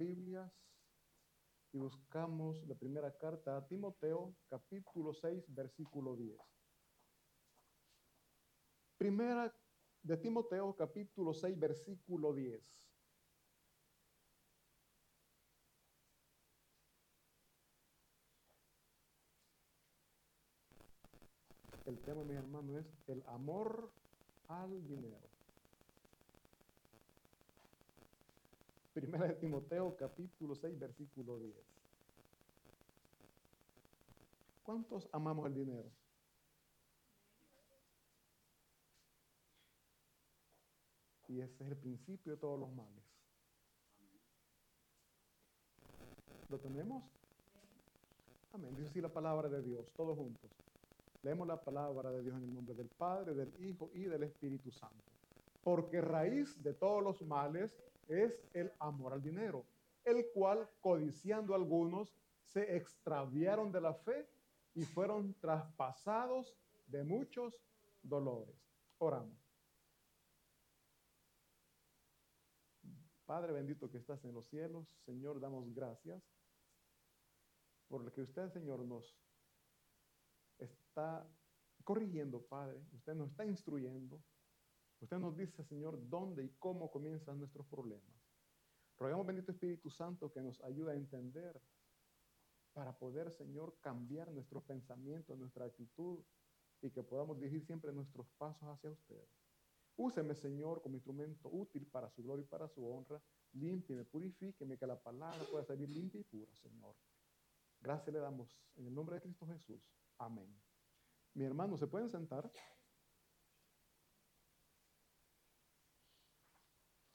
Biblias y buscamos la primera carta a Timoteo, capítulo 6, versículo 10. Primera de Timoteo, capítulo 6, versículo 10. El tema, mi hermano, es el amor al dinero. Primera de Timoteo, capítulo 6, versículo 10. ¿Cuántos amamos el dinero? Y ese es el principio de todos los males. ¿Lo tenemos? Amén. Dice así la palabra de Dios, todos juntos. Leemos la palabra de Dios en el nombre del Padre, del Hijo y del Espíritu Santo. Porque raíz de todos los males es el amor al dinero, el cual, codiciando algunos, se extraviaron de la fe y fueron traspasados de muchos dolores. Oramos. Padre bendito que estás en los cielos, Señor, damos gracias por lo que usted, Señor, nos está corrigiendo, Padre. Usted nos está instruyendo. Usted nos dice, Señor, dónde y cómo comienzan nuestros problemas. Rogamos, bendito Espíritu Santo, que nos ayude a entender para poder, Señor, cambiar nuestros pensamientos, nuestra actitud y que podamos dirigir siempre nuestros pasos hacia usted. Úseme, Señor, como instrumento útil para su gloria y para su honra. Límpieme, purifíqueme, que la palabra pueda salir limpia y pura, Señor. Gracias le damos en el nombre de Cristo Jesús. Amén. Mi hermano, ¿se pueden sentar?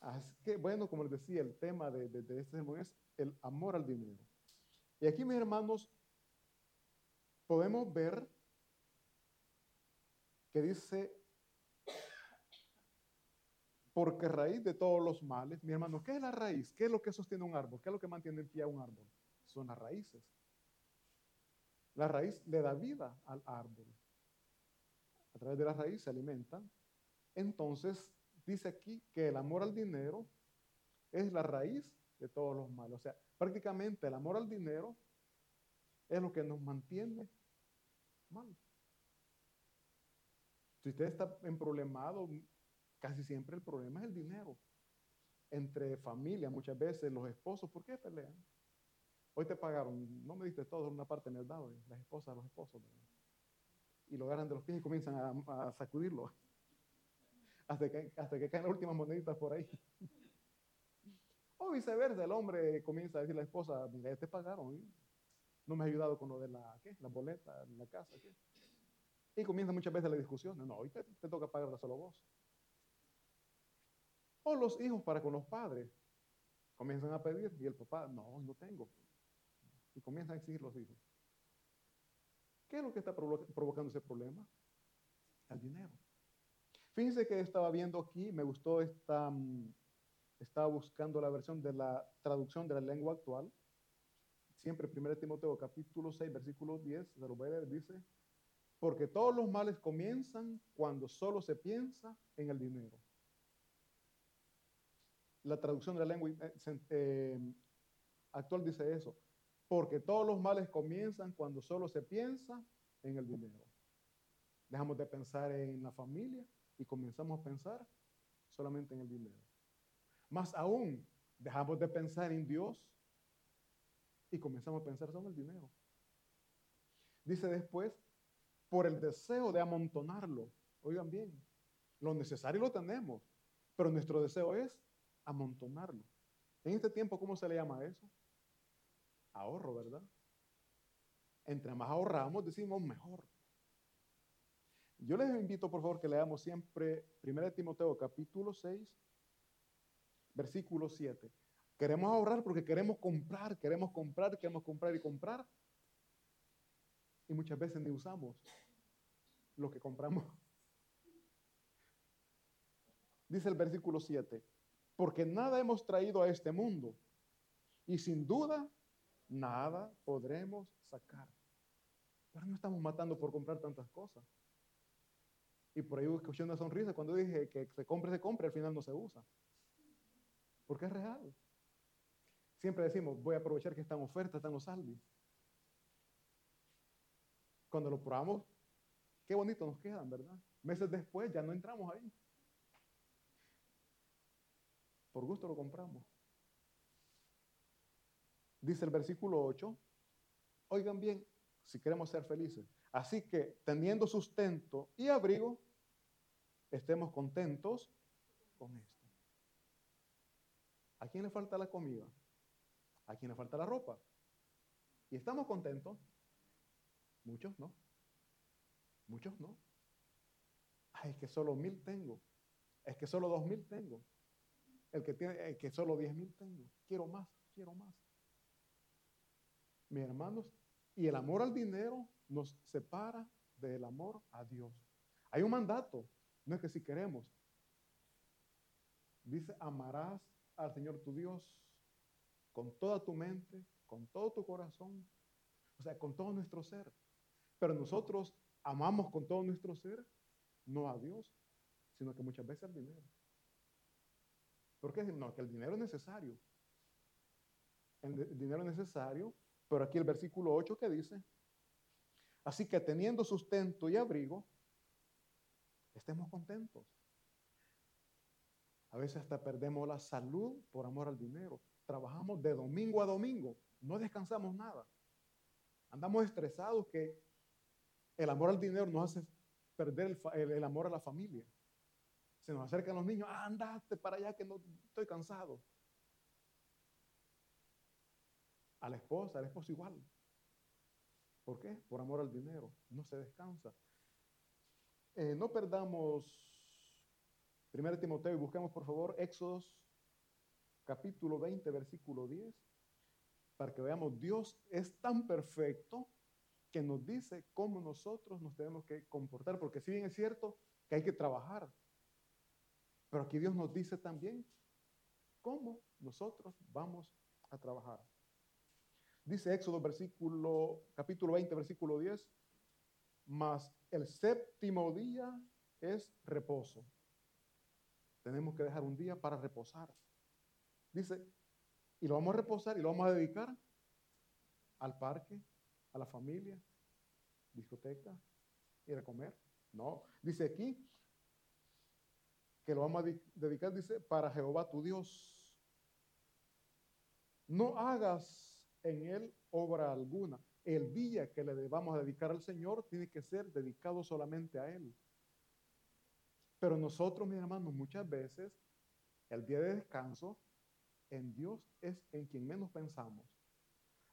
Así que, bueno, como les decía, el tema de, este sermón es el amor al dinero. Y aquí, mis hermanos, podemos ver que dice, porque raíz de todos los males, mi hermano, ¿qué es la raíz? ¿Qué es lo que sostiene un árbol? ¿Qué es lo que mantiene en pie a un árbol? Son las raíces. La raíz le da vida al árbol. A través de la raíz se alimentan. Entonces, dice aquí que el amor al dinero es la raíz de todos los males. O sea, prácticamente el amor al dinero es lo que nos mantiene mal. Si usted está en problemado, casi siempre el problema es el dinero. Entre familias, muchas veces los esposos, ¿por qué pelean? Hoy te pagaron, no me diste todo, una parte me has dado, las esposas, los esposos. Y lo agarran de los pies y comienzan a, sacudirlo. Hasta que, hasta que caen las últimas moneditas por ahí. O viceversa, el hombre comienza a decir a la esposa, mira, ya te pagaron. ¿eh? No me ha ayudado con lo de la, ¿qué? la boleta, la casa. Y comienza muchas veces la discusión. No, hoy te, te toca pagarla solo vos. O los hijos para con los padres. Comienzan a pedir y el papá, no, no tengo y comienzan a exigir los hijos. ¿Qué es lo que está provocando ese problema? El dinero. Fíjense que estaba viendo aquí, me gustó esta, mm, estaba buscando la versión de la traducción de la lengua actual. Siempre 1 Timoteo capítulo 6, versículo 10, se lo voy dice, porque todos los males comienzan cuando solo se piensa en el dinero. La traducción de la lengua eh, eh, actual dice eso porque todos los males comienzan cuando solo se piensa en el dinero. Dejamos de pensar en la familia y comenzamos a pensar solamente en el dinero. Más aún, dejamos de pensar en Dios y comenzamos a pensar solo en el dinero. Dice después, por el deseo de amontonarlo. Oigan bien, lo necesario lo tenemos, pero nuestro deseo es amontonarlo. En este tiempo, ¿cómo se le llama eso? ahorro, ¿verdad? Entre más ahorramos, decimos mejor. Yo les invito, por favor, que leamos siempre 1 Timoteo capítulo 6, versículo 7. Queremos ahorrar porque queremos comprar, queremos comprar, queremos comprar y comprar. Y muchas veces ni usamos lo que compramos. Dice el versículo 7, porque nada hemos traído a este mundo y sin duda nada podremos sacar. Pero no estamos matando por comprar tantas cosas. Y por ahí escuché una sonrisa cuando dije que se compre, se compre, al final no se usa. Porque es real. Siempre decimos, voy a aprovechar que están ofertas, están los salvis. Cuando lo probamos, qué bonito nos quedan, ¿verdad? Meses después ya no entramos ahí. Por gusto lo compramos. Dice el versículo 8, oigan bien, si queremos ser felices. Así que teniendo sustento y abrigo, estemos contentos con esto. ¿A quién le falta la comida? ¿A quién le falta la ropa? ¿Y estamos contentos? Muchos no. Muchos no. Ay, es que solo mil tengo. Es que solo dos mil tengo. El que tiene, es que solo diez mil tengo. Quiero más, quiero más. Mis hermanos, y el amor al dinero nos separa del amor a Dios. Hay un mandato, no es que si queremos. Dice, amarás al Señor tu Dios con toda tu mente, con todo tu corazón, o sea, con todo nuestro ser. Pero nosotros amamos con todo nuestro ser, no a Dios, sino que muchas veces al dinero. ¿Por qué? No, que el dinero es necesario. El, dinero es necesario, pero aquí el versículo 8 que dice, así que teniendo sustento y abrigo, estemos contentos. A veces hasta perdemos la salud por amor al dinero. Trabajamos de domingo a domingo, no descansamos nada. Andamos estresados que el amor al dinero nos hace perder el, amor a la familia. Se nos acercan los niños, andate para allá que no estoy cansado. A la esposa, al esposo igual. ¿Por qué? Por amor al dinero. No se descansa. Eh, no perdamos 1 Timoteo y busquemos por favor Éxodos capítulo 20, versículo 10, para que veamos, Dios es tan perfecto que nos dice cómo nosotros nos tenemos que comportar, porque si bien es cierto que hay que trabajar, pero aquí Dios nos dice también cómo nosotros vamos a trabajar. Dice Éxodo versículo, capítulo 20, versículo 10, mas el séptimo día es reposo tenemos que dejar un día para reposar. Dice, y lo vamos a reposar y lo vamos a dedicar al parque, a la familia, discoteca, ir a comer. No, dice aquí que lo vamos a dedicar, dice, para Jehová tu Dios. No hagas en él obra alguna. El día que le a dedicar al Señor tiene que ser dedicado solamente a Él. Pero nosotros, mis hermanos, muchas veces, el día de descanso, en Dios es en quien menos pensamos.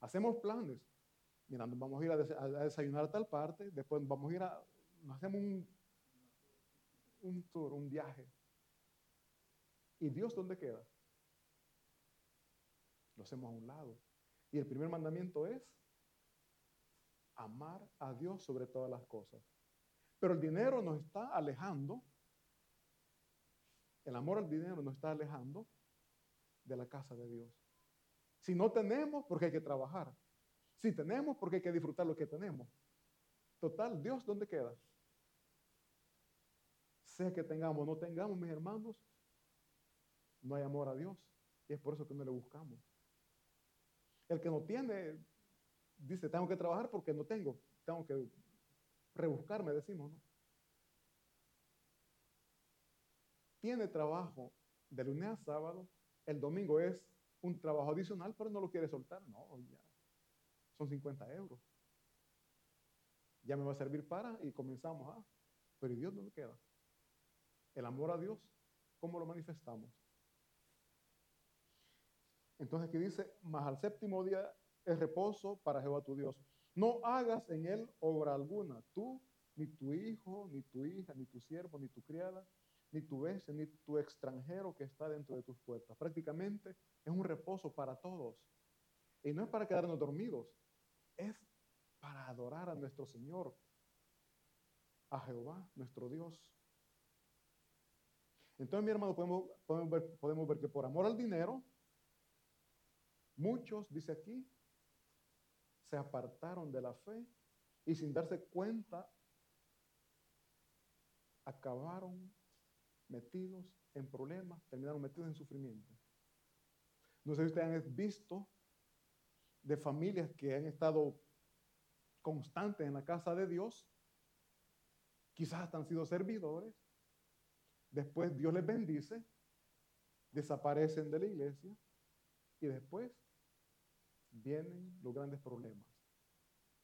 Hacemos planes. Mira, vamos a ir a, desayunar a tal parte, después vamos a ir a, nos hacemos un, un tour, un viaje. ¿Y Dios dónde queda? Lo hacemos a un lado. Y el primer mandamiento es amar a Dios sobre todas las cosas. Pero el dinero nos está alejando el amor al dinero nos está alejando de la casa de Dios. Si no tenemos, porque hay que trabajar. Si tenemos, porque hay que disfrutar lo que tenemos. Total, Dios, ¿dónde queda? Sea que tengamos o no tengamos, mis hermanos, no hay amor a Dios. Y es por eso que no le buscamos. El que no tiene, dice, tengo que trabajar porque no tengo. Tengo que rebuscarme, decimos, ¿no? tiene trabajo de lunes a sábado, el domingo es un trabajo adicional, pero no lo quiere soltar. No, ya. Son 50 euros. Ya me va a servir para y comenzamos a. Pero ¿y Dios dónde queda? El amor a Dios, ¿cómo lo manifestamos? Entonces aquí dice, más al séptimo día es reposo para Jehová tu Dios. No hagas en él obra alguna, tú, ni tu hijo, ni tu hija, ni tu siervo, ni tu criada, ni tu vez, ni tu extranjero que está dentro de tus puertas. Prácticamente es un reposo para todos. Y no es para quedarnos dormidos, es para adorar a nuestro Señor, a Jehová, nuestro Dios. Entonces, mi hermano, podemos ver que por amor al dinero, muchos, dice aquí, se apartaron de la fe y sin darse cuenta, acabaron metidos en problemas, terminaron metidos en sufrimiento. No sé si ustedes han visto de familias que han estado constantes en la casa de Dios, quizás han sido servidores, después Dios les bendice, desaparecen de la iglesia y después vienen los grandes problemas.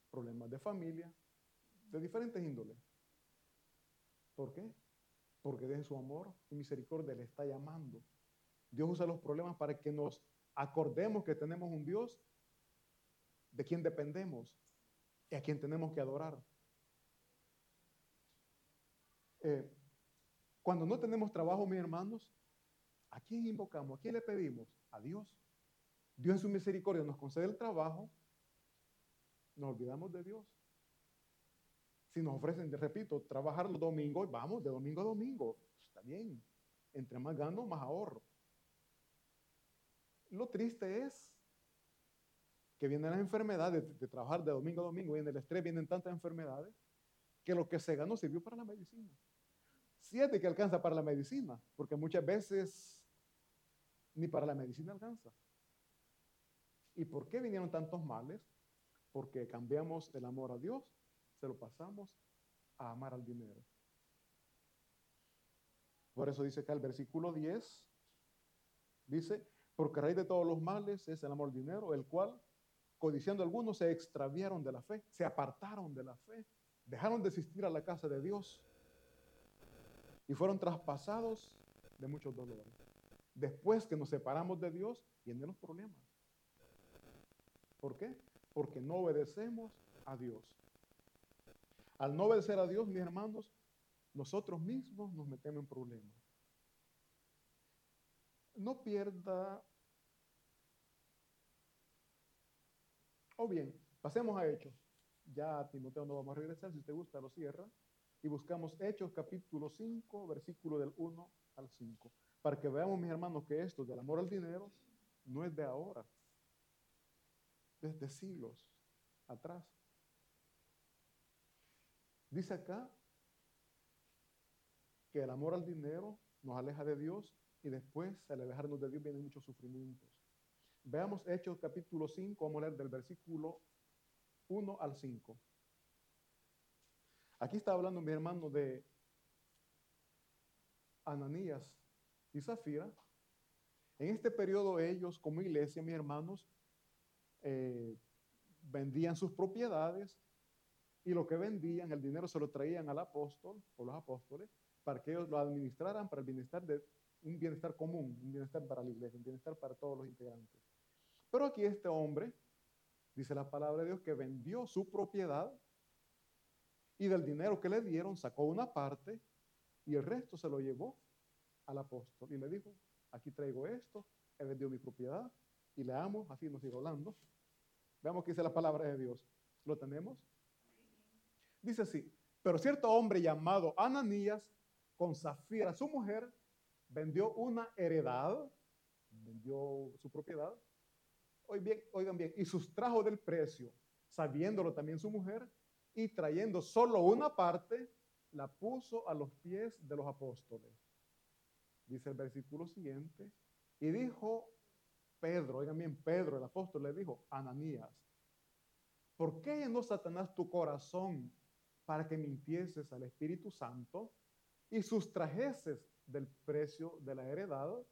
Problemas de familia, de diferentes índoles. ¿Por qué? Porque de su amor y misericordia le está llamando. Dios usa los problemas para que nos acordemos que tenemos un Dios de quien dependemos y a quien tenemos que adorar. Eh, cuando no tenemos trabajo, mis hermanos, ¿a quién invocamos? ¿A quién le pedimos? A Dios. Dios en su misericordia nos concede el trabajo, nos olvidamos de Dios. Si nos ofrecen, repito, trabajar los domingos, vamos de domingo a domingo. Está bien. Entre más gano, más ahorro. Lo triste es que vienen las enfermedades de, trabajar de domingo a domingo, viene el estrés, vienen tantas enfermedades, que lo que se ganó sirvió para la medicina. Siete que alcanza para la medicina, porque muchas veces ni para la medicina alcanza. ¿Y por qué vinieron tantos males? Porque cambiamos el amor a Dios, se lo pasamos a amar al dinero. Por eso dice acá el versículo 10, dice, porque raíz de todos los males es el amor al dinero, el cual, codiciando algunos, se extraviaron de la fe, se apartaron de la fe, dejaron de asistir a la casa de Dios y fueron traspasados de muchos dolores. Después que nos separamos de Dios, vienen los problemas. ¿Por qué? Porque no obedecemos a Dios. Al no obedecer a Dios, mis hermanos, nosotros mismos nos metemos en problemas. No pierda O bien, pasemos a Hechos. Ya a Timoteo no vamos a regresar, si usted gusta lo cierra. Y buscamos Hechos capítulo 5, versículo del 1 al 5. Para que veamos, mis hermanos, que esto del amor al dinero no es de ahora. Desde siglos atrás. Dice acá que el amor al dinero nos aleja de Dios y después al alejarnos de Dios vienen muchos sufrimientos. Veamos Hechos capítulo 5, vamos a leer del versículo 1 al 5. Aquí está hablando mi hermano de Ananías y Zafira. En este periodo ellos como iglesia, mis hermanos, eh, vendían sus propiedades y lo que vendían, el dinero se lo traían al apóstol o los apóstoles para que ellos lo administraran para el bienestar de un bienestar común, un bienestar para la iglesia, un bienestar para todos los integrantes. Pero aquí este hombre, dice la palabra de Dios, que vendió su propiedad y del dinero que le dieron sacó una parte y el resto se lo llevó al apóstol y le dijo, aquí traigo esto, he vendido mi propiedad y le amo, así nos sigue hablando. Veamos qué dice la palabra de Dios. ¿Lo tenemos? Dice así, pero cierto hombre llamado Ananías, con Zafira, su mujer, vendió una heredad, vendió su propiedad oigan bien, y sustrajo del precio, sabiéndolo también su mujer, y trayendo solo una parte, la puso a los pies de los apóstoles. Dice el versículo siguiente, y dijo Pedro, oigan bien, Pedro, el apóstol, le dijo, Ananías, ¿por qué llenó Satanás tu corazón para que mintieses al Espíritu Santo y sustrajeses del precio de la heredad?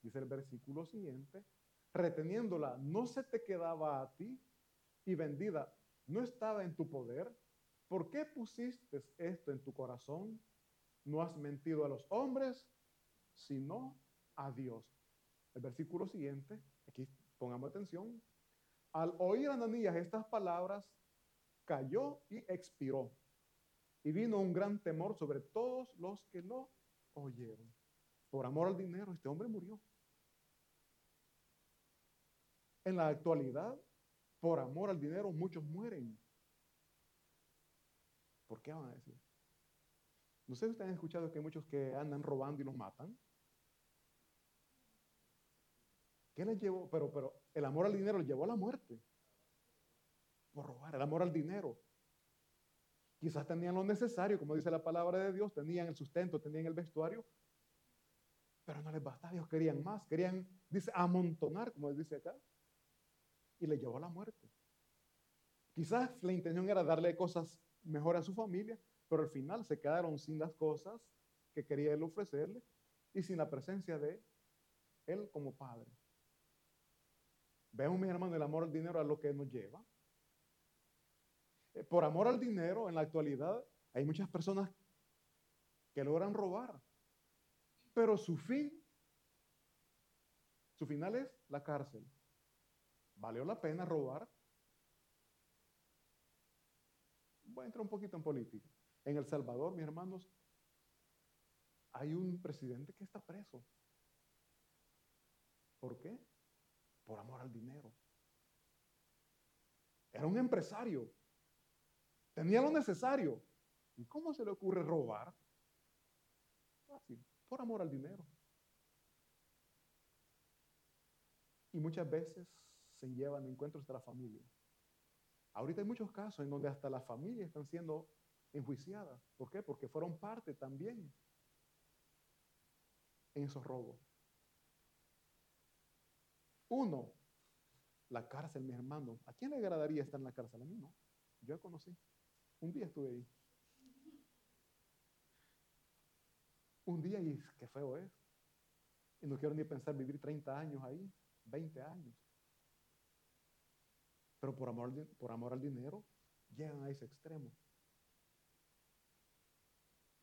Dice el versículo siguiente, reteniéndola, no se te quedaba a ti y vendida, no estaba en tu poder. ¿Por qué pusiste esto en tu corazón? No has mentido a los hombres, sino a Dios. El versículo siguiente, aquí pongamos atención. Al oír Ananías estas palabras, cayó y expiró. Y vino un gran temor sobre todos los que lo oyeron. Por amor al dinero, este hombre murió. En la actualidad, por amor al dinero, muchos mueren. ¿Por qué van a decir? No sé si ustedes han escuchado que hay muchos que andan robando y los matan. ¿Qué les llevó? Pero, pero el amor al dinero les llevó a la muerte. Por robar, el amor al dinero. Quizás tenían lo necesario, como dice la palabra de Dios, tenían el sustento, tenían el vestuario, Pero no les bastaba, ellos querían más, querían, dice, amontonar, como dice acá, y le llevó a la muerte. Quizás la intención era darle cosas mejor a su familia, pero al final se quedaron sin las cosas que quería él ofrecerle y sin la presencia de él como padre. Vemos, mis hermanos, el amor al dinero a lo que nos lleva. Eh, por amor al dinero, en la actualidad, hay muchas personas que logran robar, pero su fin, su final es la cárcel. ¿Valió la pena robar? Voy a entrar un poquito en política. En El Salvador, mis hermanos, hay un presidente que está preso. ¿Por qué? Por amor al dinero. Era un empresario. Tenía lo necesario. ¿Y cómo se le ocurre robar? Fácil, por amor al dinero. Y muchas veces se llevan encuentros de la familia. Ahorita hay muchos casos en donde hasta las familias están siendo enjuiciadas. ¿Por qué? Porque fueron parte también en esos robos. Uno, la cárcel, mi hermano. ¿A quién le agradaría estar en la cárcel? A mí no. Yo conocí. Un día estuve ahí. Un día y qué feo es. Y no quiero ni pensar vivir 30 años ahí, 20 años. Pero por amor, por amor al dinero, llegan a ese extremo.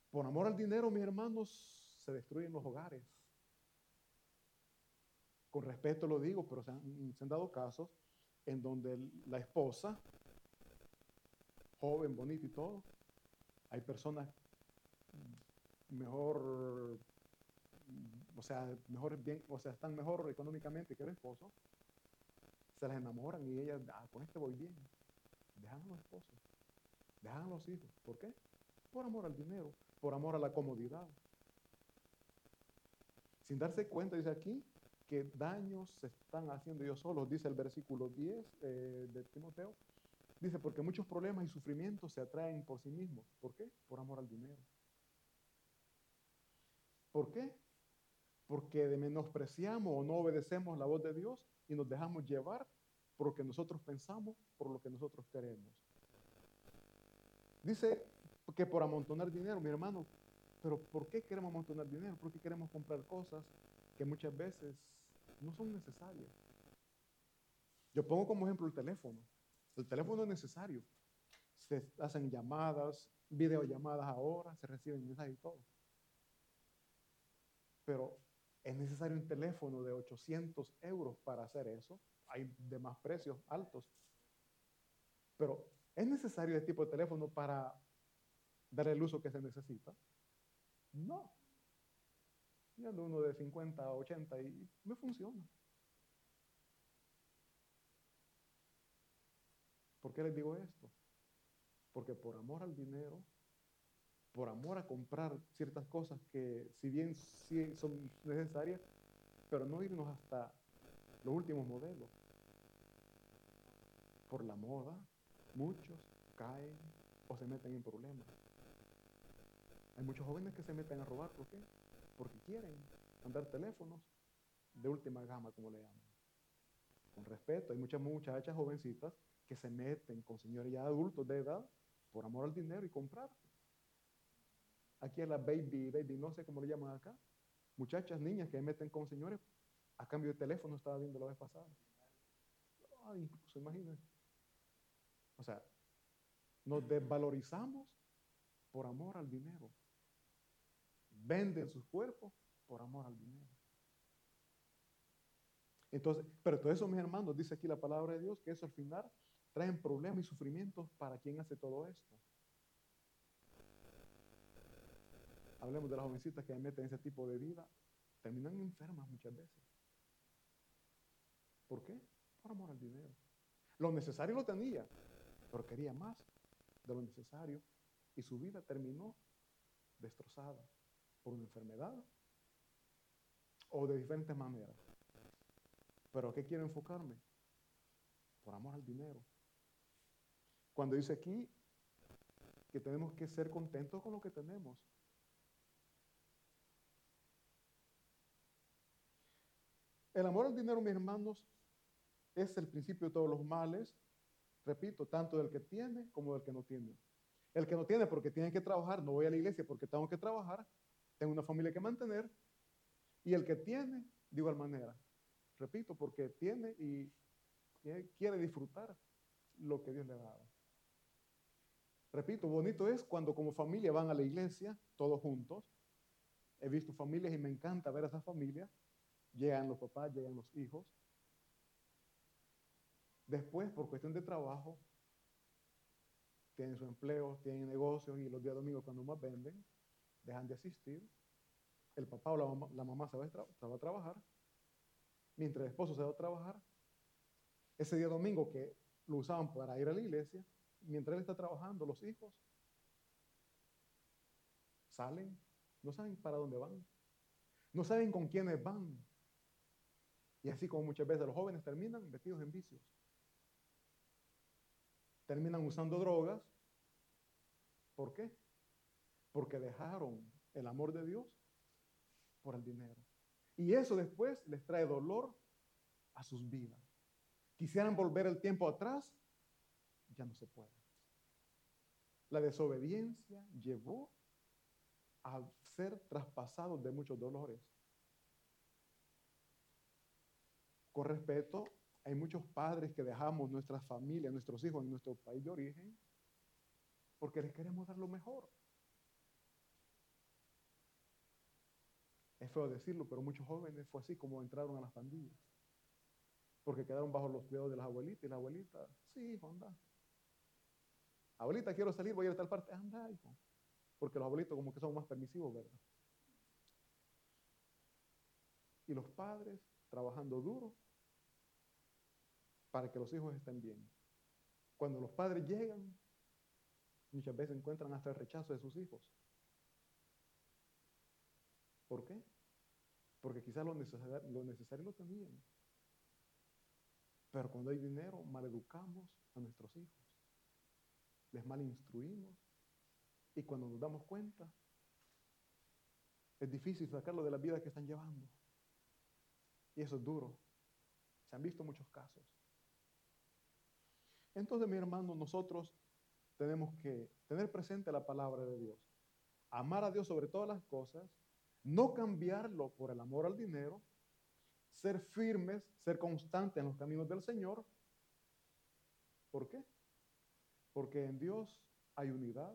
Por amor al dinero, mis hermanos, se destruyen los hogares. Con respeto lo digo, pero se han, dado casos en donde la esposa, joven, bonita y todo, hay personas mejor, o sea, mejor bien, o sea, están mejor económicamente que el esposo, se las enamoran y ellas, ah, con este voy bien. Dejan a los esposos, dejan a los hijos. ¿Por qué? Por amor al dinero, por amor a la comodidad. Sin darse cuenta, dice aquí, que daños se están haciendo ellos solos, dice el versículo 10 eh, de Timoteo. Dice, porque muchos problemas y sufrimientos se atraen por sí mismos. ¿Por qué? Por amor al dinero. ¿Por qué? Porque menospreciamos o no obedecemos la voz de Dios y nos dejamos llevar por lo que nosotros pensamos, por lo que nosotros queremos. Dice que por amontonar dinero, mi hermano, pero ¿por qué queremos amontonar dinero? Porque queremos comprar cosas que muchas veces no son necesarias. Yo pongo como ejemplo el teléfono. El teléfono es necesario. Se hacen llamadas, videollamadas ahora, se reciben mensajes y todo. Pero es necesario un teléfono de 800 euros para hacer eso. Hay demás precios altos. Pero ¿es necesario este tipo de teléfono para dar el uso que se necesita? No. Yo ando uno de 50 a 80 y me funciona. ¿Por qué les digo esto? Porque por amor al dinero, por amor a comprar ciertas cosas que si bien son necesarias, pero no irnos hasta los últimos modelos. Por la moda, muchos caen o se meten en problemas. Hay muchos jóvenes que se meten a robar, ¿por qué? Porque quieren andar teléfonos de última gama, como le llaman. Con respeto, hay muchas muchachas jovencitas que se meten con señores ya adultos de edad por amor al dinero y comprar. Aquí es la baby, baby, no sé cómo le llaman acá. Muchachas, niñas que se meten con señores a cambio de teléfono, estaba viendo la vez pasada. Ah, incluso, imagínense. O sea, nos desvalorizamos por amor al dinero venden sus cuerpos por amor al dinero. Entonces, pero todo eso, mis hermanos, dice aquí la palabra de Dios, que eso al final traen problemas y sufrimientos para quien hace todo esto. Hablemos de las jovencitas que meten ese tipo de vida, terminan enfermas muchas veces. ¿Por qué? Por amor al dinero. Lo necesario lo tenía, pero quería más de lo necesario y su vida terminó destrozada por una enfermedad o de diferentes maneras. Pero ¿a qué quiero enfocarme? Por amor al dinero. Cuando dice aquí que tenemos que ser contentos con lo que tenemos. El amor al dinero, mis hermanos, es el principio de todos los males, repito, tanto del que tiene como del que no tiene. El que no tiene porque tiene que trabajar, no voy a la iglesia porque tengo que trabajar, tengo una familia que mantener, y el que tiene, de igual manera, repito, porque tiene y quiere disfrutar lo que Dios le ha dado. Repito, bonito es cuando como familia van a la iglesia, todos juntos. He visto familias y me encanta ver a esas familias. Llegan los papás, llegan los hijos. Después, por cuestión de trabajo, tienen su empleo, tienen negocios y los días domingos cuando más venden, dejan de asistir. El papá o la mamá, se, va a trabajar. Mientras el esposo se va a trabajar, ese día domingo que lo usaban para ir a la iglesia, mientras él está trabajando, los hijos salen, no saben para dónde van, no saben con quiénes van. Y así como muchas veces los jóvenes terminan metidos en vicios. Terminan usando drogas. ¿Por qué? Porque dejaron el amor de Dios por el dinero. Y eso después les trae dolor a sus vidas. Quisieran volver el tiempo atrás ya no se puede. La desobediencia llevó a ser traspasados de muchos dolores. Con respeto, hay muchos padres que dejamos nuestras familias, nuestros hijos en nuestro país de origen porque les queremos dar lo mejor. Es feo decirlo, pero muchos jóvenes fue así como entraron a las pandillas. Porque quedaron bajo los cuidados de las abuelitas y la abuelita, sí, hijo, anda. Abuelita, quiero salir, voy a ir a tal parte. Anda, hijo. Porque los abuelitos como que son más permisivos, ¿verdad? Y los padres trabajando duro para que los hijos estén bien. Cuando los padres llegan, muchas veces encuentran hasta el rechazo de sus hijos. ¿Por qué? Porque quizás lo necesario lo, tenían. Pero cuando hay dinero, maleducamos a nuestros hijos les mal instruimos y cuando nos damos cuenta, es difícil sacarlo de la vida que están llevando. Y eso es duro. Se han visto muchos casos. Entonces, mi hermano, nosotros tenemos que tener presente la palabra de Dios. Amar a Dios sobre todas las cosas, no cambiarlo por el amor al dinero, ser firmes, ser constantes en los caminos del Señor. ¿Por qué? Porque en Dios hay unidad,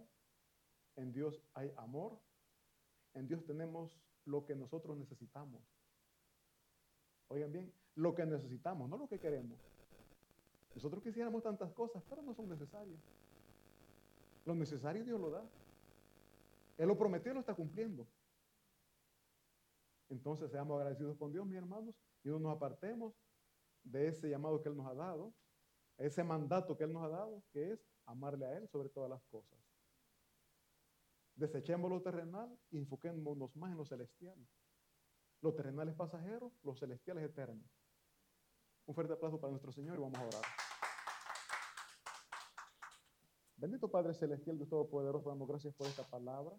en Dios hay amor, en Dios tenemos lo que nosotros necesitamos. Oigan bien, lo que necesitamos, no lo que queremos. Nosotros quisiéramos tantas cosas, pero no son necesarias. Lo necesario Dios lo da. Él lo prometió y lo está cumpliendo. Entonces seamos agradecidos con Dios, mis hermanos, y no nos apartemos de ese llamado que Él nos ha dado, ese mandato que Él nos ha dado, que es amarle a Él sobre todas las cosas. Desechemos lo terrenal y enfoquémonos más en lo celestial. Lo terrenal es pasajero, lo celestial es eterno. Un fuerte aplauso para nuestro Señor y vamos a orar. Bendito Padre Celestial, Dios Todopoderoso, damos gracias por esta palabra.